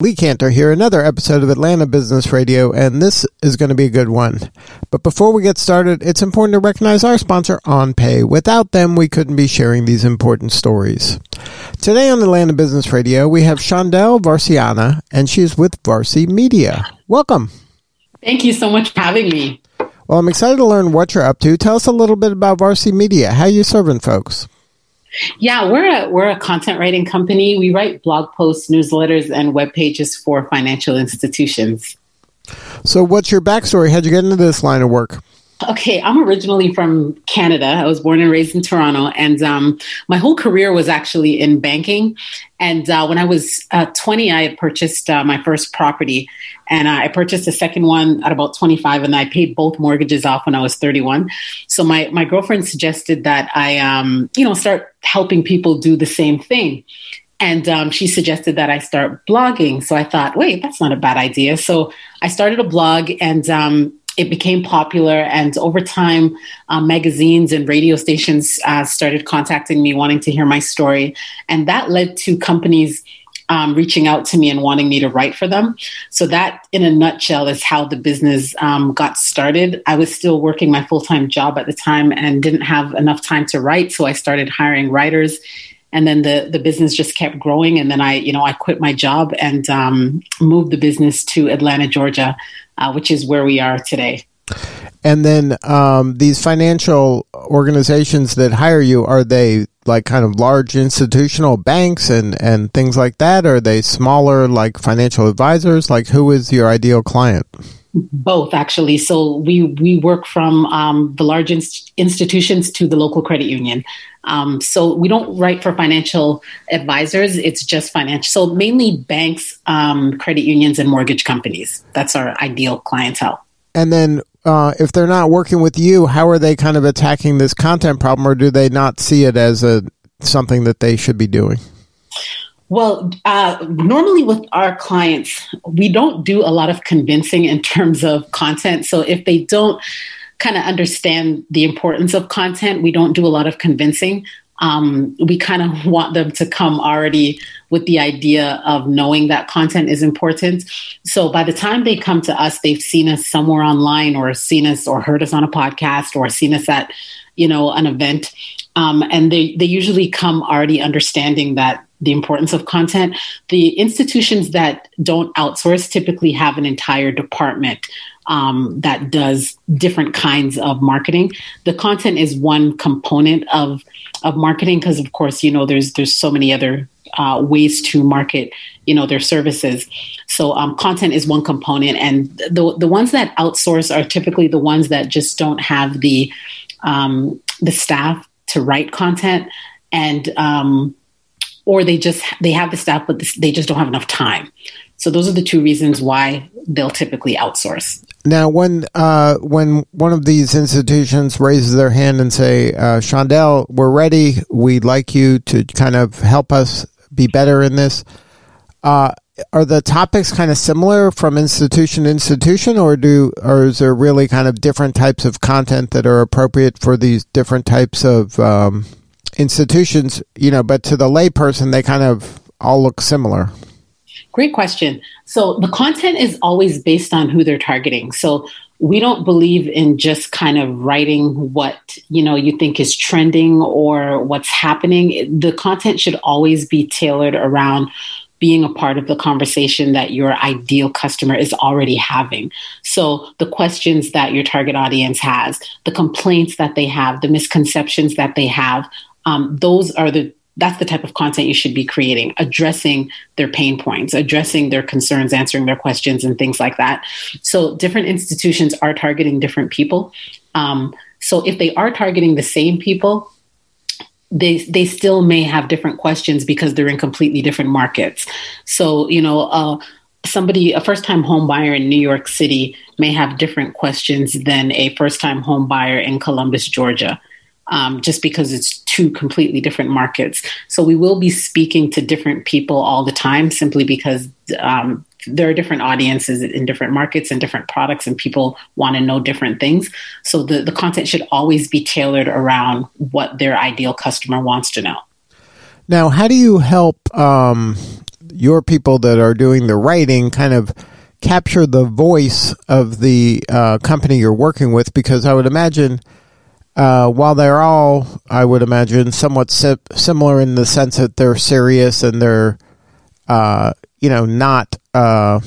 Lee Kantor here, another episode of Atlanta Business Radio, and this is going to be a good one. But before we get started, it's important to recognize our sponsor, OnPay. Without them, we couldn't be sharing these important stories. Today on Atlanta Business Radio, we have Shondell Varciana, and she's with Varci Media. Welcome. Thank you so much for having me. Well, I'm excited to learn what you're up to. Tell us a little bit about Varci Media. How are you serving folks? Yeah, we're a we're a content writing company. We write blog posts, newsletters, and web pages for financial institutions. So, what's your backstory? How'd you get into this line of work? Okay, I'm originally from Canada. I was born and raised in Toronto, and um, my whole career was actually in banking. And uh, when I was uh, 20, I had purchased uh, my first property, and I purchased a second one at about 25, and I paid both mortgages off when I was 31. So my my girlfriend suggested that I, um, you know, start helping people do the same thing. And um, she suggested that I start blogging. So I thought, wait, that's not a bad idea. So I started a blog, and um, it became popular. And over time, um, magazines and radio stations uh, started contacting me, wanting to hear my story. And that led to companies um, reaching out to me and wanting me to write for them. So, that in a nutshell is how the business um, got started. I was still working my full time job at the time and didn't have enough time to write. So, I started hiring writers and then the the business just kept growing and then i you know i quit my job and um, moved the business to atlanta georgia uh, which is where we are today. And then um, these financial organizations that hire you are they like kind of large institutional banks and and things like that? Or are they smaller like financial advisors? Like who is your ideal client? Both actually. So we we work from um, the large inst- institutions to the local credit union um, so we don't write for financial advisors. It's just financial. So mainly banks um, credit unions and mortgage companies. That's our ideal clientele. And then uh, if they're not working with you how are they kind of attacking this content problem or do they not see it as a something that they should be doing? Well, uh, normally with our clients, we don't do a lot of convincing in terms of content. So if they don't kind of understand the importance of content, we don't do a lot of convincing. Um, we kind of want them to come already with the idea of knowing that content is important. So by the time they come to us, they've seen us somewhere online or seen us or heard us on a podcast or seen us at, you know, an event. Um, and they, they usually come already understanding that the importance of content. The institutions that don't outsource typically have an entire department um, that does different kinds of marketing. The content is one component of of marketing because, of course, you know there's there's so many other uh, ways to market you know their services. So um, content is one component, and the the ones that outsource are typically the ones that just don't have the um, the staff to write content and um, or they just they have the staff but they just don't have enough time so those are the two reasons why they'll typically outsource. Now when uh, when one of these institutions raises their hand and say uh, Shondell we're ready. We'd like you to kind of help us be better in this uh, are the topics kind of similar from institution to institution or do or is there really kind of different types of content that are appropriate for these different types of um, institutions, you know, but to the layperson, they kind of all look similar? Great question. So the content is always based on who they're targeting. So we don't believe in just kind of writing what you know you think is trending or what's happening the content should always be tailored around being a part of the conversation that your ideal customer is already having. So, the questions that your target audience has, the complaints that they have, the misconceptions that they have, um, those are the that's the type of content you should be creating addressing their pain points addressing their concerns answering their questions and things like that. So different institutions are targeting different people. Um, so if they are targeting the same people they they still may have different questions because they're in completely different markets. So you know uh, somebody a first time home buyer in new york city may have different questions than a first time home buyer in columbus georgia um, just because it's two completely different markets. So we will be speaking to different people all the time simply because um, there are different audiences in different markets and different products, and people want to know different things. So the, the content should always be tailored around what their ideal customer wants to know. Now, how do you help um, your people that are doing the writing kind of capture the voice of the uh, company you're working with? Because I would imagine. Uh, while they're all, I would imagine, somewhat si- similar in the sense that they're serious and they're, uh, you know, not uh,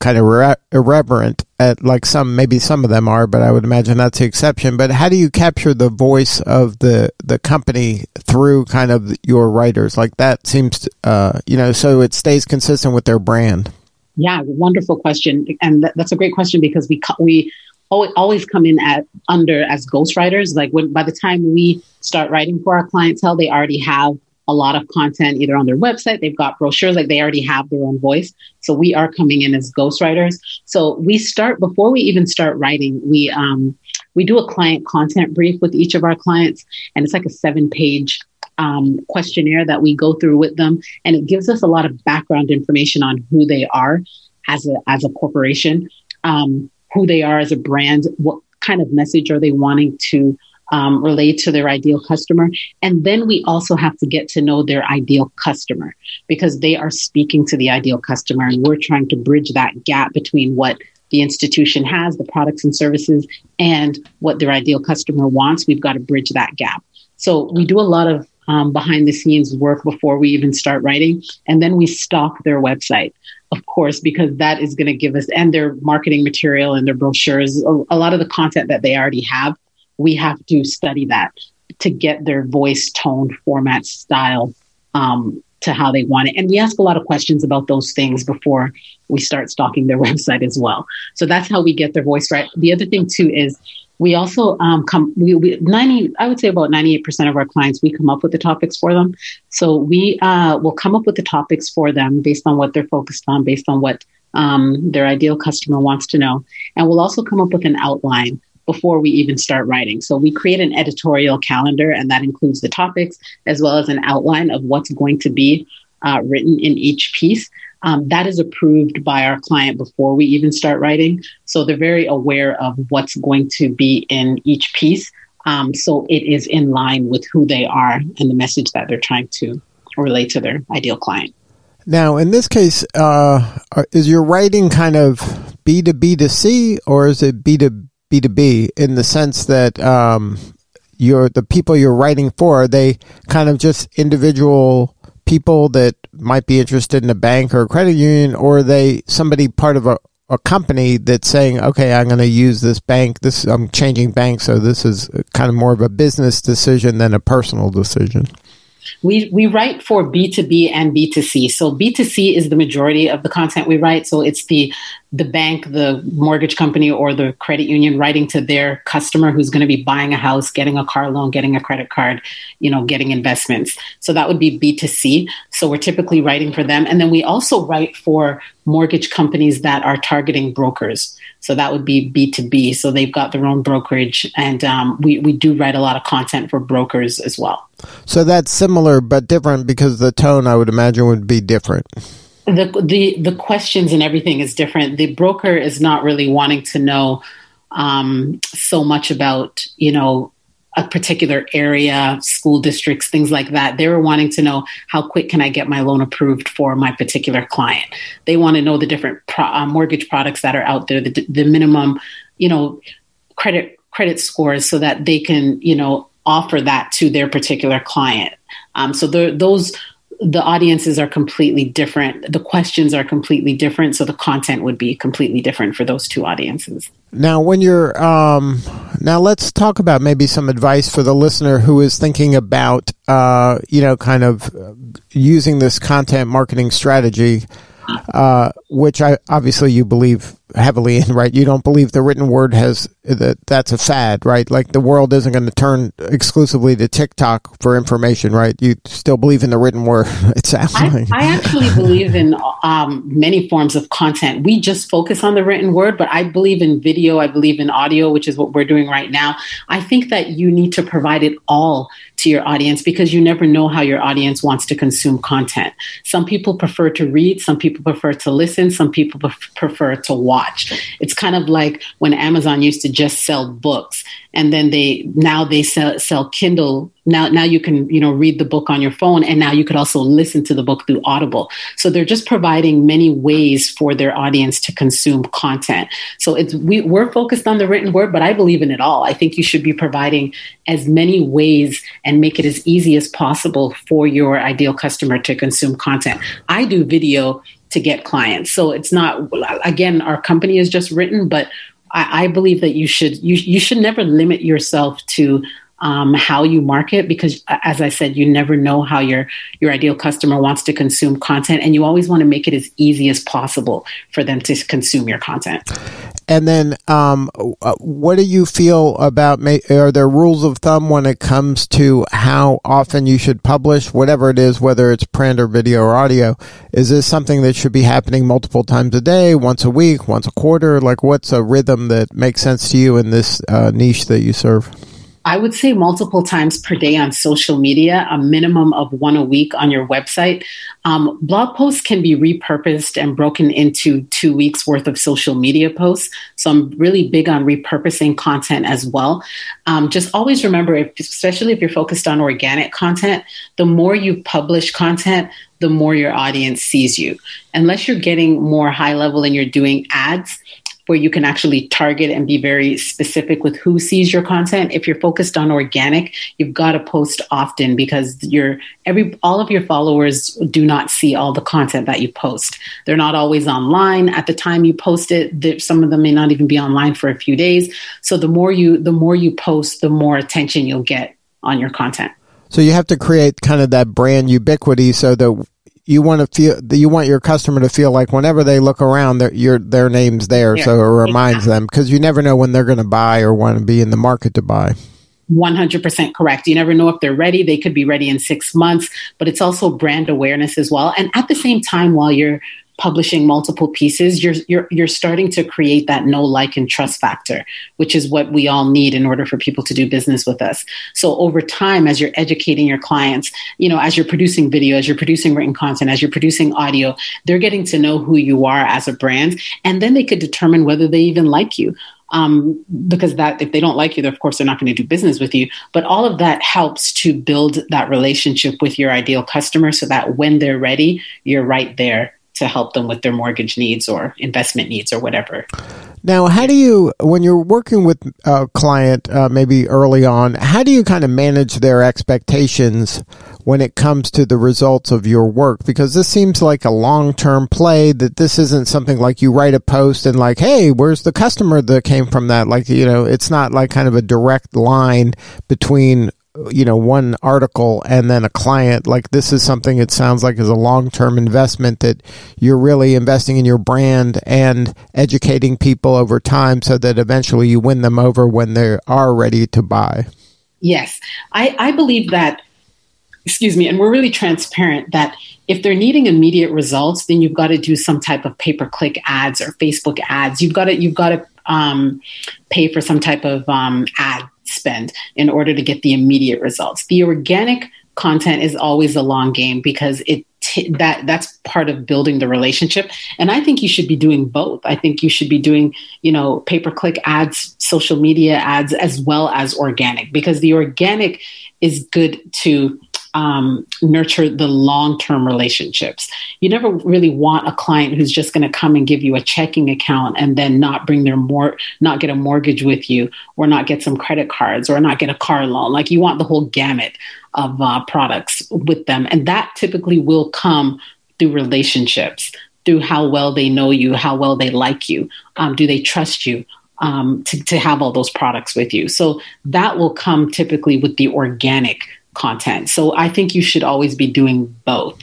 kind of re- irreverent at like some maybe some of them are, but I would imagine that's the exception. But how do you capture the voice of the the company through kind of your writers? Like that seems, to, uh, you know, so it stays consistent with their brand. Yeah, wonderful question, and th- that's a great question because we co- we always come in at under as ghostwriters. Like when by the time we start writing for our clientele, they already have a lot of content either on their website, they've got brochures, like they already have their own voice. So we are coming in as ghostwriters. So we start before we even start writing, we um, we do a client content brief with each of our clients, and it's like a seven page um, questionnaire that we go through with them, and it gives us a lot of background information on who they are as a as a corporation, um, who they are as a brand, what kind of message are they wanting to um, relate to their ideal customer. And then we also have to get to know their ideal customer because they are speaking to the ideal customer. And we're trying to bridge that gap between what the institution has, the products and services, and what their ideal customer wants. We've got to bridge that gap. So we do a lot of um, behind the scenes work before we even start writing. And then we stalk their website, of course, because that is going to give us, and their marketing material and their brochures, a, a lot of the content that they already have we have to study that to get their voice, tone, format, style um, to how they want it. And we ask a lot of questions about those things before we start stalking their website as well. So that's how we get their voice right. The other thing too is we also um, come we, we 90 i would say about 98% of our clients we come up with the topics for them so we uh, will come up with the topics for them based on what they're focused on based on what um, their ideal customer wants to know and we'll also come up with an outline before we even start writing. So we create an editorial calendar, and that includes the topics as well as an outline of what's going to be uh, written in each piece. Um, that is approved by our client before we even start writing. So they're very aware of what's going to be in each piece. Um, so it is in line with who they are and the message that they're trying to relate to their ideal client. Now, in this case, uh, is your writing kind of B to B to C or is it B to B2B in the sense that um, you're the people you're writing for, are they kind of just individual people that might be interested in a bank or a credit union, or they somebody part of a, a company that's saying, okay, I'm going to use this bank. This I'm changing banks, so this is kind of more of a business decision than a personal decision. We, we write for B2B and B2C. So B2C is the majority of the content we write. So it's the the bank, the mortgage company, or the credit union writing to their customer who's going to be buying a house, getting a car loan, getting a credit card, you know, getting investments. So that would be B2C. So we're typically writing for them. And then we also write for mortgage companies that are targeting brokers. So that would be B2B. So they've got their own brokerage. And um, we, we do write a lot of content for brokers as well. So that's similar but different because the tone, I would imagine, would be different the the the questions and everything is different. The broker is not really wanting to know um, so much about you know a particular area, school districts, things like that. They were wanting to know how quick can I get my loan approved for my particular client. They want to know the different pro- uh, mortgage products that are out there, the, the minimum, you know, credit credit scores, so that they can you know offer that to their particular client. Um, so the, those the audiences are completely different. The questions are completely different. So the content would be completely different for those two audiences. Now, when you're, um, now let's talk about maybe some advice for the listener who is thinking about, uh, you know, kind of using this content marketing strategy, uh, which I obviously you believe heavily in, right? You don't believe the written word has that that's a fad, right? Like the world isn't going to turn exclusively to TikTok for information, right? You still believe in the written word. It sounds I, like. I actually believe in um, many forms of content. We just focus on the written word, but I believe in video. I believe in audio, which is what we're doing right now. I think that you need to provide it all to your audience because you never know how your audience wants to consume content. Some people prefer to read, some people prefer to listen, some people prefer to watch. It's kind of like when Amazon used to just sell books and then they now they sell, sell kindle. Now now you can you know read the book on your phone and now you could also listen to the book through audible. So they're just providing many ways for their audience to consume content. So it's we, we're focused on the written word but i believe in it all. I think you should be providing as many ways and make it as easy as possible for your ideal customer to consume content. I do video to get clients. So it's not again our company is just written but I, I believe that you should you you should never limit yourself to um, how you market because as i said you never know how your your ideal customer wants to consume content and you always want to make it as easy as possible for them to consume your content and then, um, uh, what do you feel about? Are there rules of thumb when it comes to how often you should publish, whatever it is, whether it's print or video or audio? Is this something that should be happening multiple times a day, once a week, once a quarter? Like, what's a rhythm that makes sense to you in this uh, niche that you serve? I would say multiple times per day on social media, a minimum of one a week on your website. Um, blog posts can be repurposed and broken into two weeks worth of social media posts. So I'm really big on repurposing content as well. Um, just always remember, if, especially if you're focused on organic content, the more you publish content, the more your audience sees you. Unless you're getting more high level and you're doing ads, where you can actually target and be very specific with who sees your content. If you're focused on organic, you've got to post often because your every all of your followers do not see all the content that you post. They're not always online at the time you post it. Some of them may not even be online for a few days. So the more you the more you post, the more attention you'll get on your content. So you have to create kind of that brand ubiquity so that you want to feel you want your customer to feel like whenever they look around their your their name's there yeah. so it reminds exactly. them because you never know when they're going to buy or want to be in the market to buy 100% correct. You never know if they're ready. They could be ready in six months, but it's also brand awareness as well. And at the same time, while you're publishing multiple pieces, you're you're you're starting to create that know, like, and trust factor, which is what we all need in order for people to do business with us. So over time, as you're educating your clients, you know, as you're producing video, as you're producing written content, as you're producing audio, they're getting to know who you are as a brand, and then they could determine whether they even like you. Um, because that if they don't like you, of course they're not going to do business with you. But all of that helps to build that relationship with your ideal customer, so that when they're ready, you're right there to help them with their mortgage needs or investment needs or whatever. Now, how do you, when you're working with a client, uh, maybe early on, how do you kind of manage their expectations when it comes to the results of your work? Because this seems like a long term play, that this isn't something like you write a post and like, hey, where's the customer that came from that? Like, you know, it's not like kind of a direct line between you know one article and then a client like this is something it sounds like is a long-term investment that you're really investing in your brand and educating people over time so that eventually you win them over when they are ready to buy. Yes. I, I believe that excuse me and we're really transparent that if they're needing immediate results then you've got to do some type of pay-per-click ads or facebook ads. You've got to you've got to um, pay for some type of um, ad spend in order to get the immediate results. The organic content is always a long game because it t- that that's part of building the relationship and i think you should be doing both i think you should be doing you know pay per click ads social media ads as well as organic because the organic is good to um, nurture the long term relationships. You never really want a client who's just going to come and give you a checking account and then not bring their more, not get a mortgage with you, or not get some credit cards, or not get a car loan. Like you want the whole gamut of uh, products with them, and that typically will come through relationships, through how well they know you, how well they like you, um, do they trust you. Um, to, to have all those products with you. So that will come typically with the organic content. So I think you should always be doing both.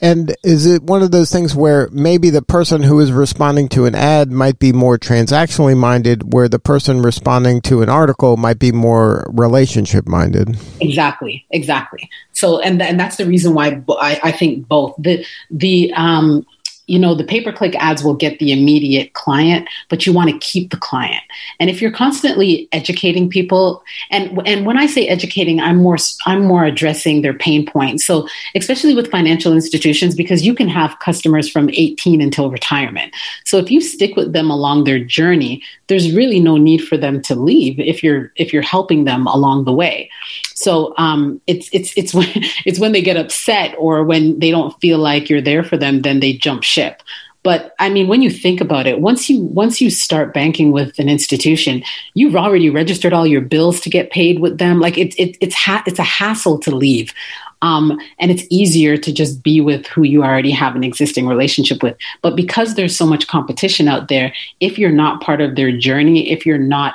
And is it one of those things where maybe the person who is responding to an ad might be more transactionally minded, where the person responding to an article might be more relationship minded? Exactly, exactly. So, and and that's the reason why I, I think both the the um, you know the pay per click ads will get the immediate client but you want to keep the client. And if you're constantly educating people and and when i say educating i'm more i'm more addressing their pain points. So especially with financial institutions because you can have customers from 18 until retirement. So if you stick with them along their journey there's really no need for them to leave if you're if you're helping them along the way so um, it's it's it's when it's when they get upset or when they don't feel like you're there for them, then they jump ship. But I mean, when you think about it, once you once you start banking with an institution, you've already registered all your bills to get paid with them. Like it's it, it's ha- it's a hassle to leave. Um, and it's easier to just be with who you already have an existing relationship with. But because there's so much competition out there, if you're not part of their journey, if you're not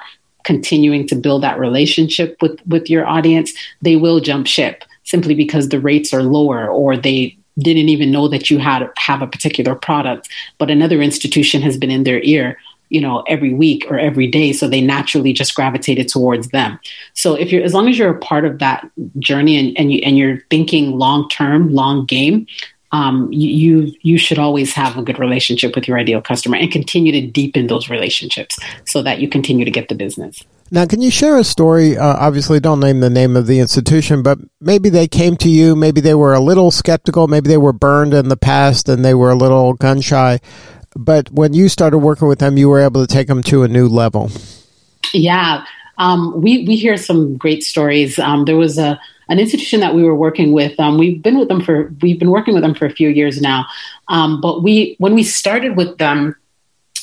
continuing to build that relationship with with your audience, they will jump ship simply because the rates are lower or they didn't even know that you had have a particular product, but another institution has been in their ear you know every week or every day so they naturally just gravitated towards them. So if you're as long as you're a part of that journey and, and you and you're thinking long term long game um, you you should always have a good relationship with your ideal customer and continue to deepen those relationships so that you continue to get the business. Now, can you share a story? Uh, obviously, don't name the name of the institution, but maybe they came to you. Maybe they were a little skeptical. Maybe they were burned in the past and they were a little gun shy. But when you started working with them, you were able to take them to a new level. Yeah, um, we we hear some great stories. Um, there was a an institution that we were working with. Um, we've been with them for we've been working with them for a few years now. Um, but we when we started with them,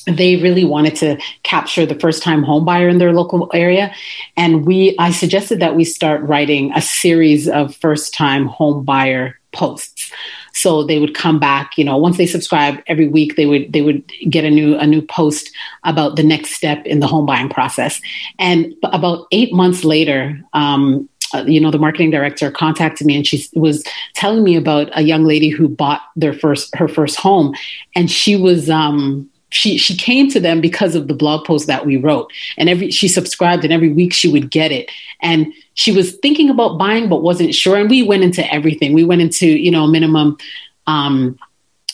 they really wanted to capture the first time home buyer in their local area and we i suggested that we start writing a series of first time home buyer posts so they would come back you know once they subscribed every week they would they would get a new a new post about the next step in the home buying process and about eight months later um, uh, you know the marketing director contacted me and she was telling me about a young lady who bought their first her first home. And she was um she she came to them because of the blog post that we wrote. And every she subscribed and every week she would get it. And she was thinking about buying but wasn't sure. And we went into everything. We went into you know minimum um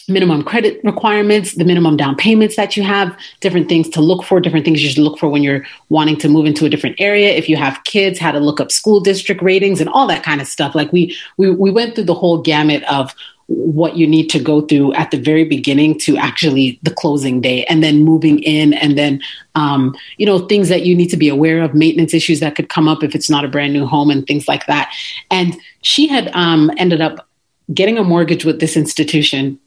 minimum credit requirements, the minimum down payments that you have, different things to look for, different things you should look for when you're wanting to move into a different area. If you have kids, how to look up school district ratings and all that kind of stuff. Like we we we went through the whole gamut of what you need to go through at the very beginning to actually the closing day and then moving in and then um, you know things that you need to be aware of maintenance issues that could come up if it's not a brand new home and things like that and she had um, ended up getting a mortgage with this institution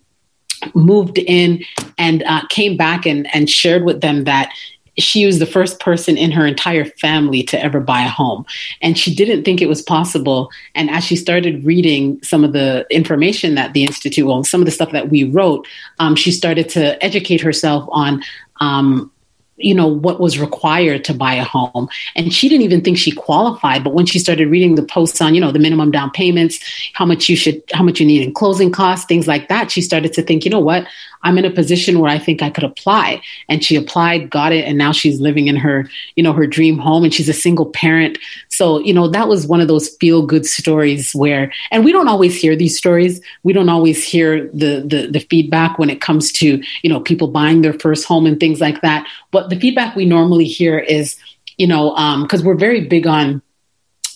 moved in and uh, came back and, and shared with them that she was the first person in her entire family to ever buy a home. And she didn't think it was possible. And as she started reading some of the information that the Institute, well, some of the stuff that we wrote, um, she started to educate herself on um, you know what was required to buy a home. And she didn't even think she qualified but when she started reading the posts on you know the minimum down payments how much you should how much you need in closing costs things like that she started to think you know what I'm in a position where I think I could apply. And she applied, got it, and now she's living in her, you know, her dream home and she's a single parent. So, you know, that was one of those feel good stories where, and we don't always hear these stories. We don't always hear the, the, the feedback when it comes to, you know, people buying their first home and things like that. But the feedback we normally hear is, you know, because um, we're very big on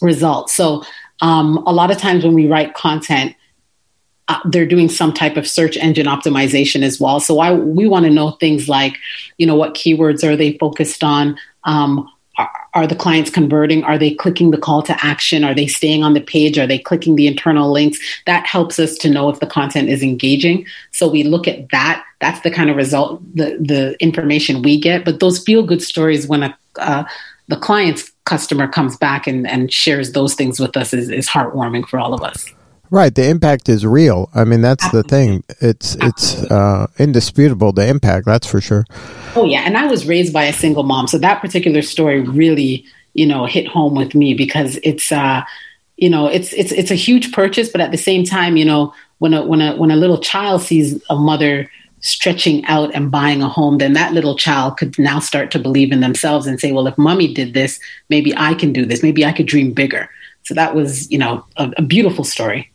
results. So um, a lot of times when we write content, uh, they're doing some type of search engine optimization as well. So I, we want to know things like, you know, what keywords are they focused on? Um, are, are, the clients converting? Are they clicking the call to action? Are they staying on the page? Are they clicking the internal links? That helps us to know if the content is engaging. So we look at that. That's the kind of result, the the information we get. But those feel good stories when a uh, the client's customer comes back and, and shares those things with us is, is heartwarming for all of us. Right, the impact is real. I mean, that's the thing. It's it's uh, indisputable the impact. That's for sure. Oh yeah, and I was raised by a single mom, so that particular story really, you know, hit home with me because it's, uh, you know, it's it's it's a huge purchase, but at the same time, you know, when a when a when a little child sees a mother stretching out and buying a home, then that little child could now start to believe in themselves and say, well, if mommy did this, maybe I can do this. Maybe I could dream bigger. So that was, you know, a, a beautiful story.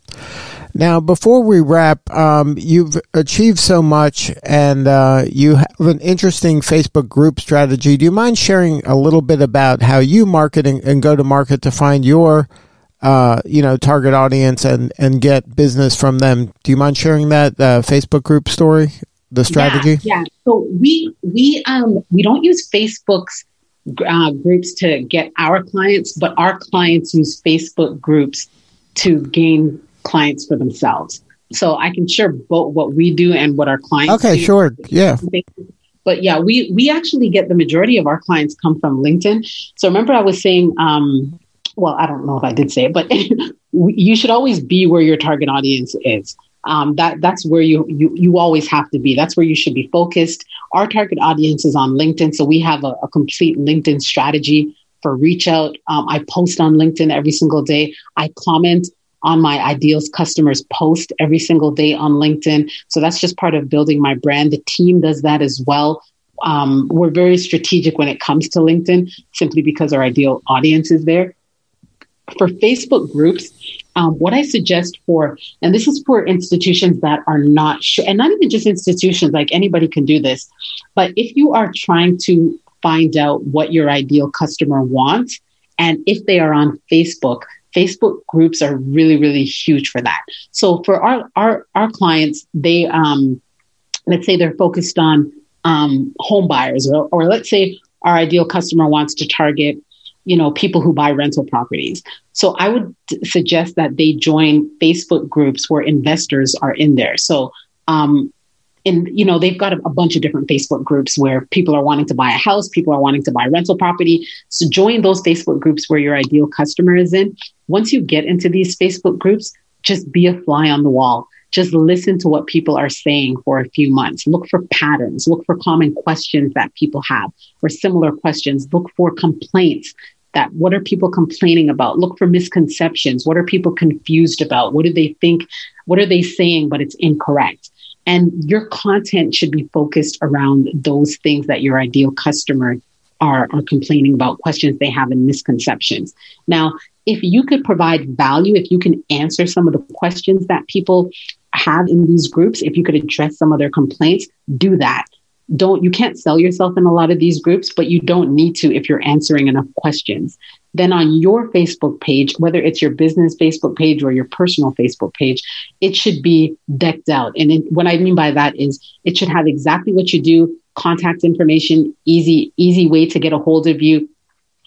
Now, before we wrap, um, you've achieved so much and uh, you have an interesting Facebook group strategy. Do you mind sharing a little bit about how you market and, and go to market to find your uh, you know, target audience and, and get business from them. Do you mind sharing that uh, Facebook group story, the strategy? Yeah, yeah. So we we um we don't use Facebook's uh, groups to get our clients, but our clients use Facebook groups to gain clients for themselves. So I can share both what we do and what our clients. Okay, do. sure, yeah. But yeah, we we actually get the majority of our clients come from LinkedIn. So remember, I was saying um, well, I don't know if I did say it, but you should always be where your target audience is. Um, that that's where you, you you always have to be. That's where you should be focused. Our target audience is on LinkedIn, so we have a, a complete LinkedIn strategy for reach out. Um, I post on LinkedIn every single day. I comment on my ideals customers post every single day on LinkedIn. So that's just part of building my brand. The team does that as well. Um, we're very strategic when it comes to LinkedIn, simply because our ideal audience is there for Facebook groups, um, what I suggest for, and this is for institutions that are not sure, and not even just institutions, like anybody can do this, but if you are trying to find out what your ideal customer wants, and if they are on Facebook, Facebook groups are really, really huge for that. So for our our our clients, they um, let's say they're focused on um, home buyers, or, or let's say our ideal customer wants to target you know people who buy rental properties. So i would suggest that they join facebook groups where investors are in there. So um and you know they've got a, a, bunch of different facebook groups where people are wanting to buy a house people are wanting to buy rental property. So join those facebook groups where your ideal customer is in. Once you get into these facebook groups just be a fly on the wall. Just listen to what people are saying for a few months. Look for patterns, look for common questions that people have or similar questions. Look for complaints that what are people complaining about? Look for misconceptions. What are people confused about? What do they think? What are they saying, but it's incorrect? And your content should be focused around those things that your ideal customer are, are complaining about, questions they have, and misconceptions. Now, if you could provide value, if you can answer some of the questions that people have in these groups, if you could address some of their complaints, do that. Don't you can't sell yourself in a lot of these groups, but you don't need to if you're answering enough questions. Then on your Facebook page, whether it's your business Facebook page or your personal Facebook page, it should be decked out. And it, what I mean by that is it should have exactly what you do, contact information, easy easy way to get a hold of you,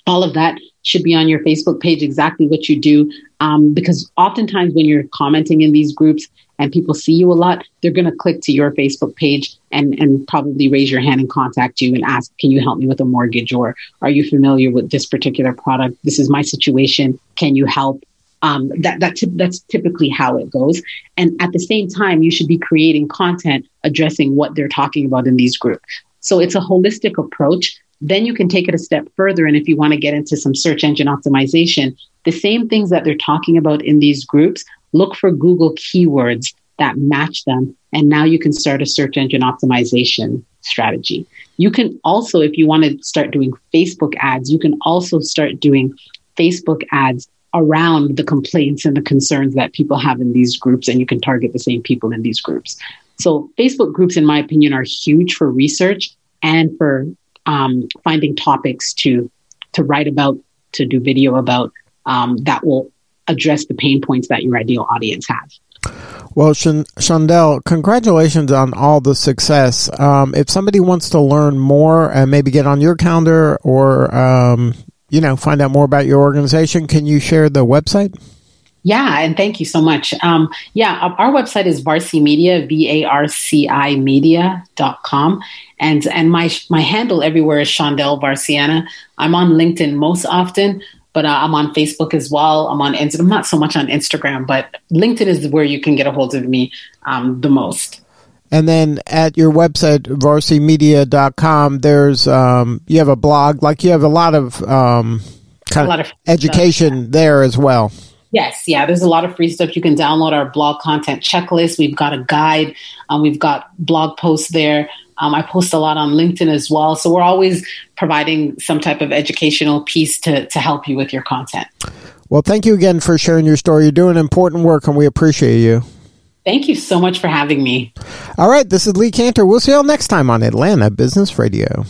all of that should be on your Facebook page, exactly what you do. Um, because oftentimes when you're commenting in these groups and people see you a lot, they're going to click to your Facebook page and, and probably raise your hand and contact you and ask, can you help me with a mortgage? Or are you familiar with this particular product? This is my situation. Can you help? Um, that, that t- that's typically how it goes. And at the same time, you should be creating content addressing what they're talking about in these groups. So it's a holistic approach then you can take it a step further. And if you want to get into some search engine optimization, the same things that they're talking about in these groups, look for Google keywords that match them. And now you can start a search engine optimization strategy. You can also, if you want to start doing Facebook ads, you can also start doing Facebook ads around the complaints and the concerns that people have in these groups, and you can target the same people in these groups. So, Facebook groups, in my opinion, are huge for research and for um, finding topics to to write about, to do video about um, that will address the pain points that your ideal audience has. Well, Shondell, congratulations on all the success. Um, if somebody wants to learn more and maybe get on your calendar or um, you know find out more about your organization, can you share the website? Yeah, and thank you so much. Um, yeah, our website is Varci Media, V A R C I Media.com. And and my my handle everywhere is Shondell Varciana. I'm on LinkedIn most often, but uh, I'm on Facebook as well. I'm on Instagram. I'm not so much on Instagram, but LinkedIn is where you can get a hold of me um, the most. And then at your website, varcimedia.com, there's, um, you have a blog, like you have a lot of, um, kind of, of education there as well. Yes, yeah, there's a lot of free stuff. You can download our blog content checklist. We've got a guide, um, we've got blog posts there. Um, I post a lot on LinkedIn as well. So we're always providing some type of educational piece to, to help you with your content. Well, thank you again for sharing your story. You're doing important work and we appreciate you. Thank you so much for having me. All right, this is Lee Kantor. We'll see you all next time on Atlanta Business Radio.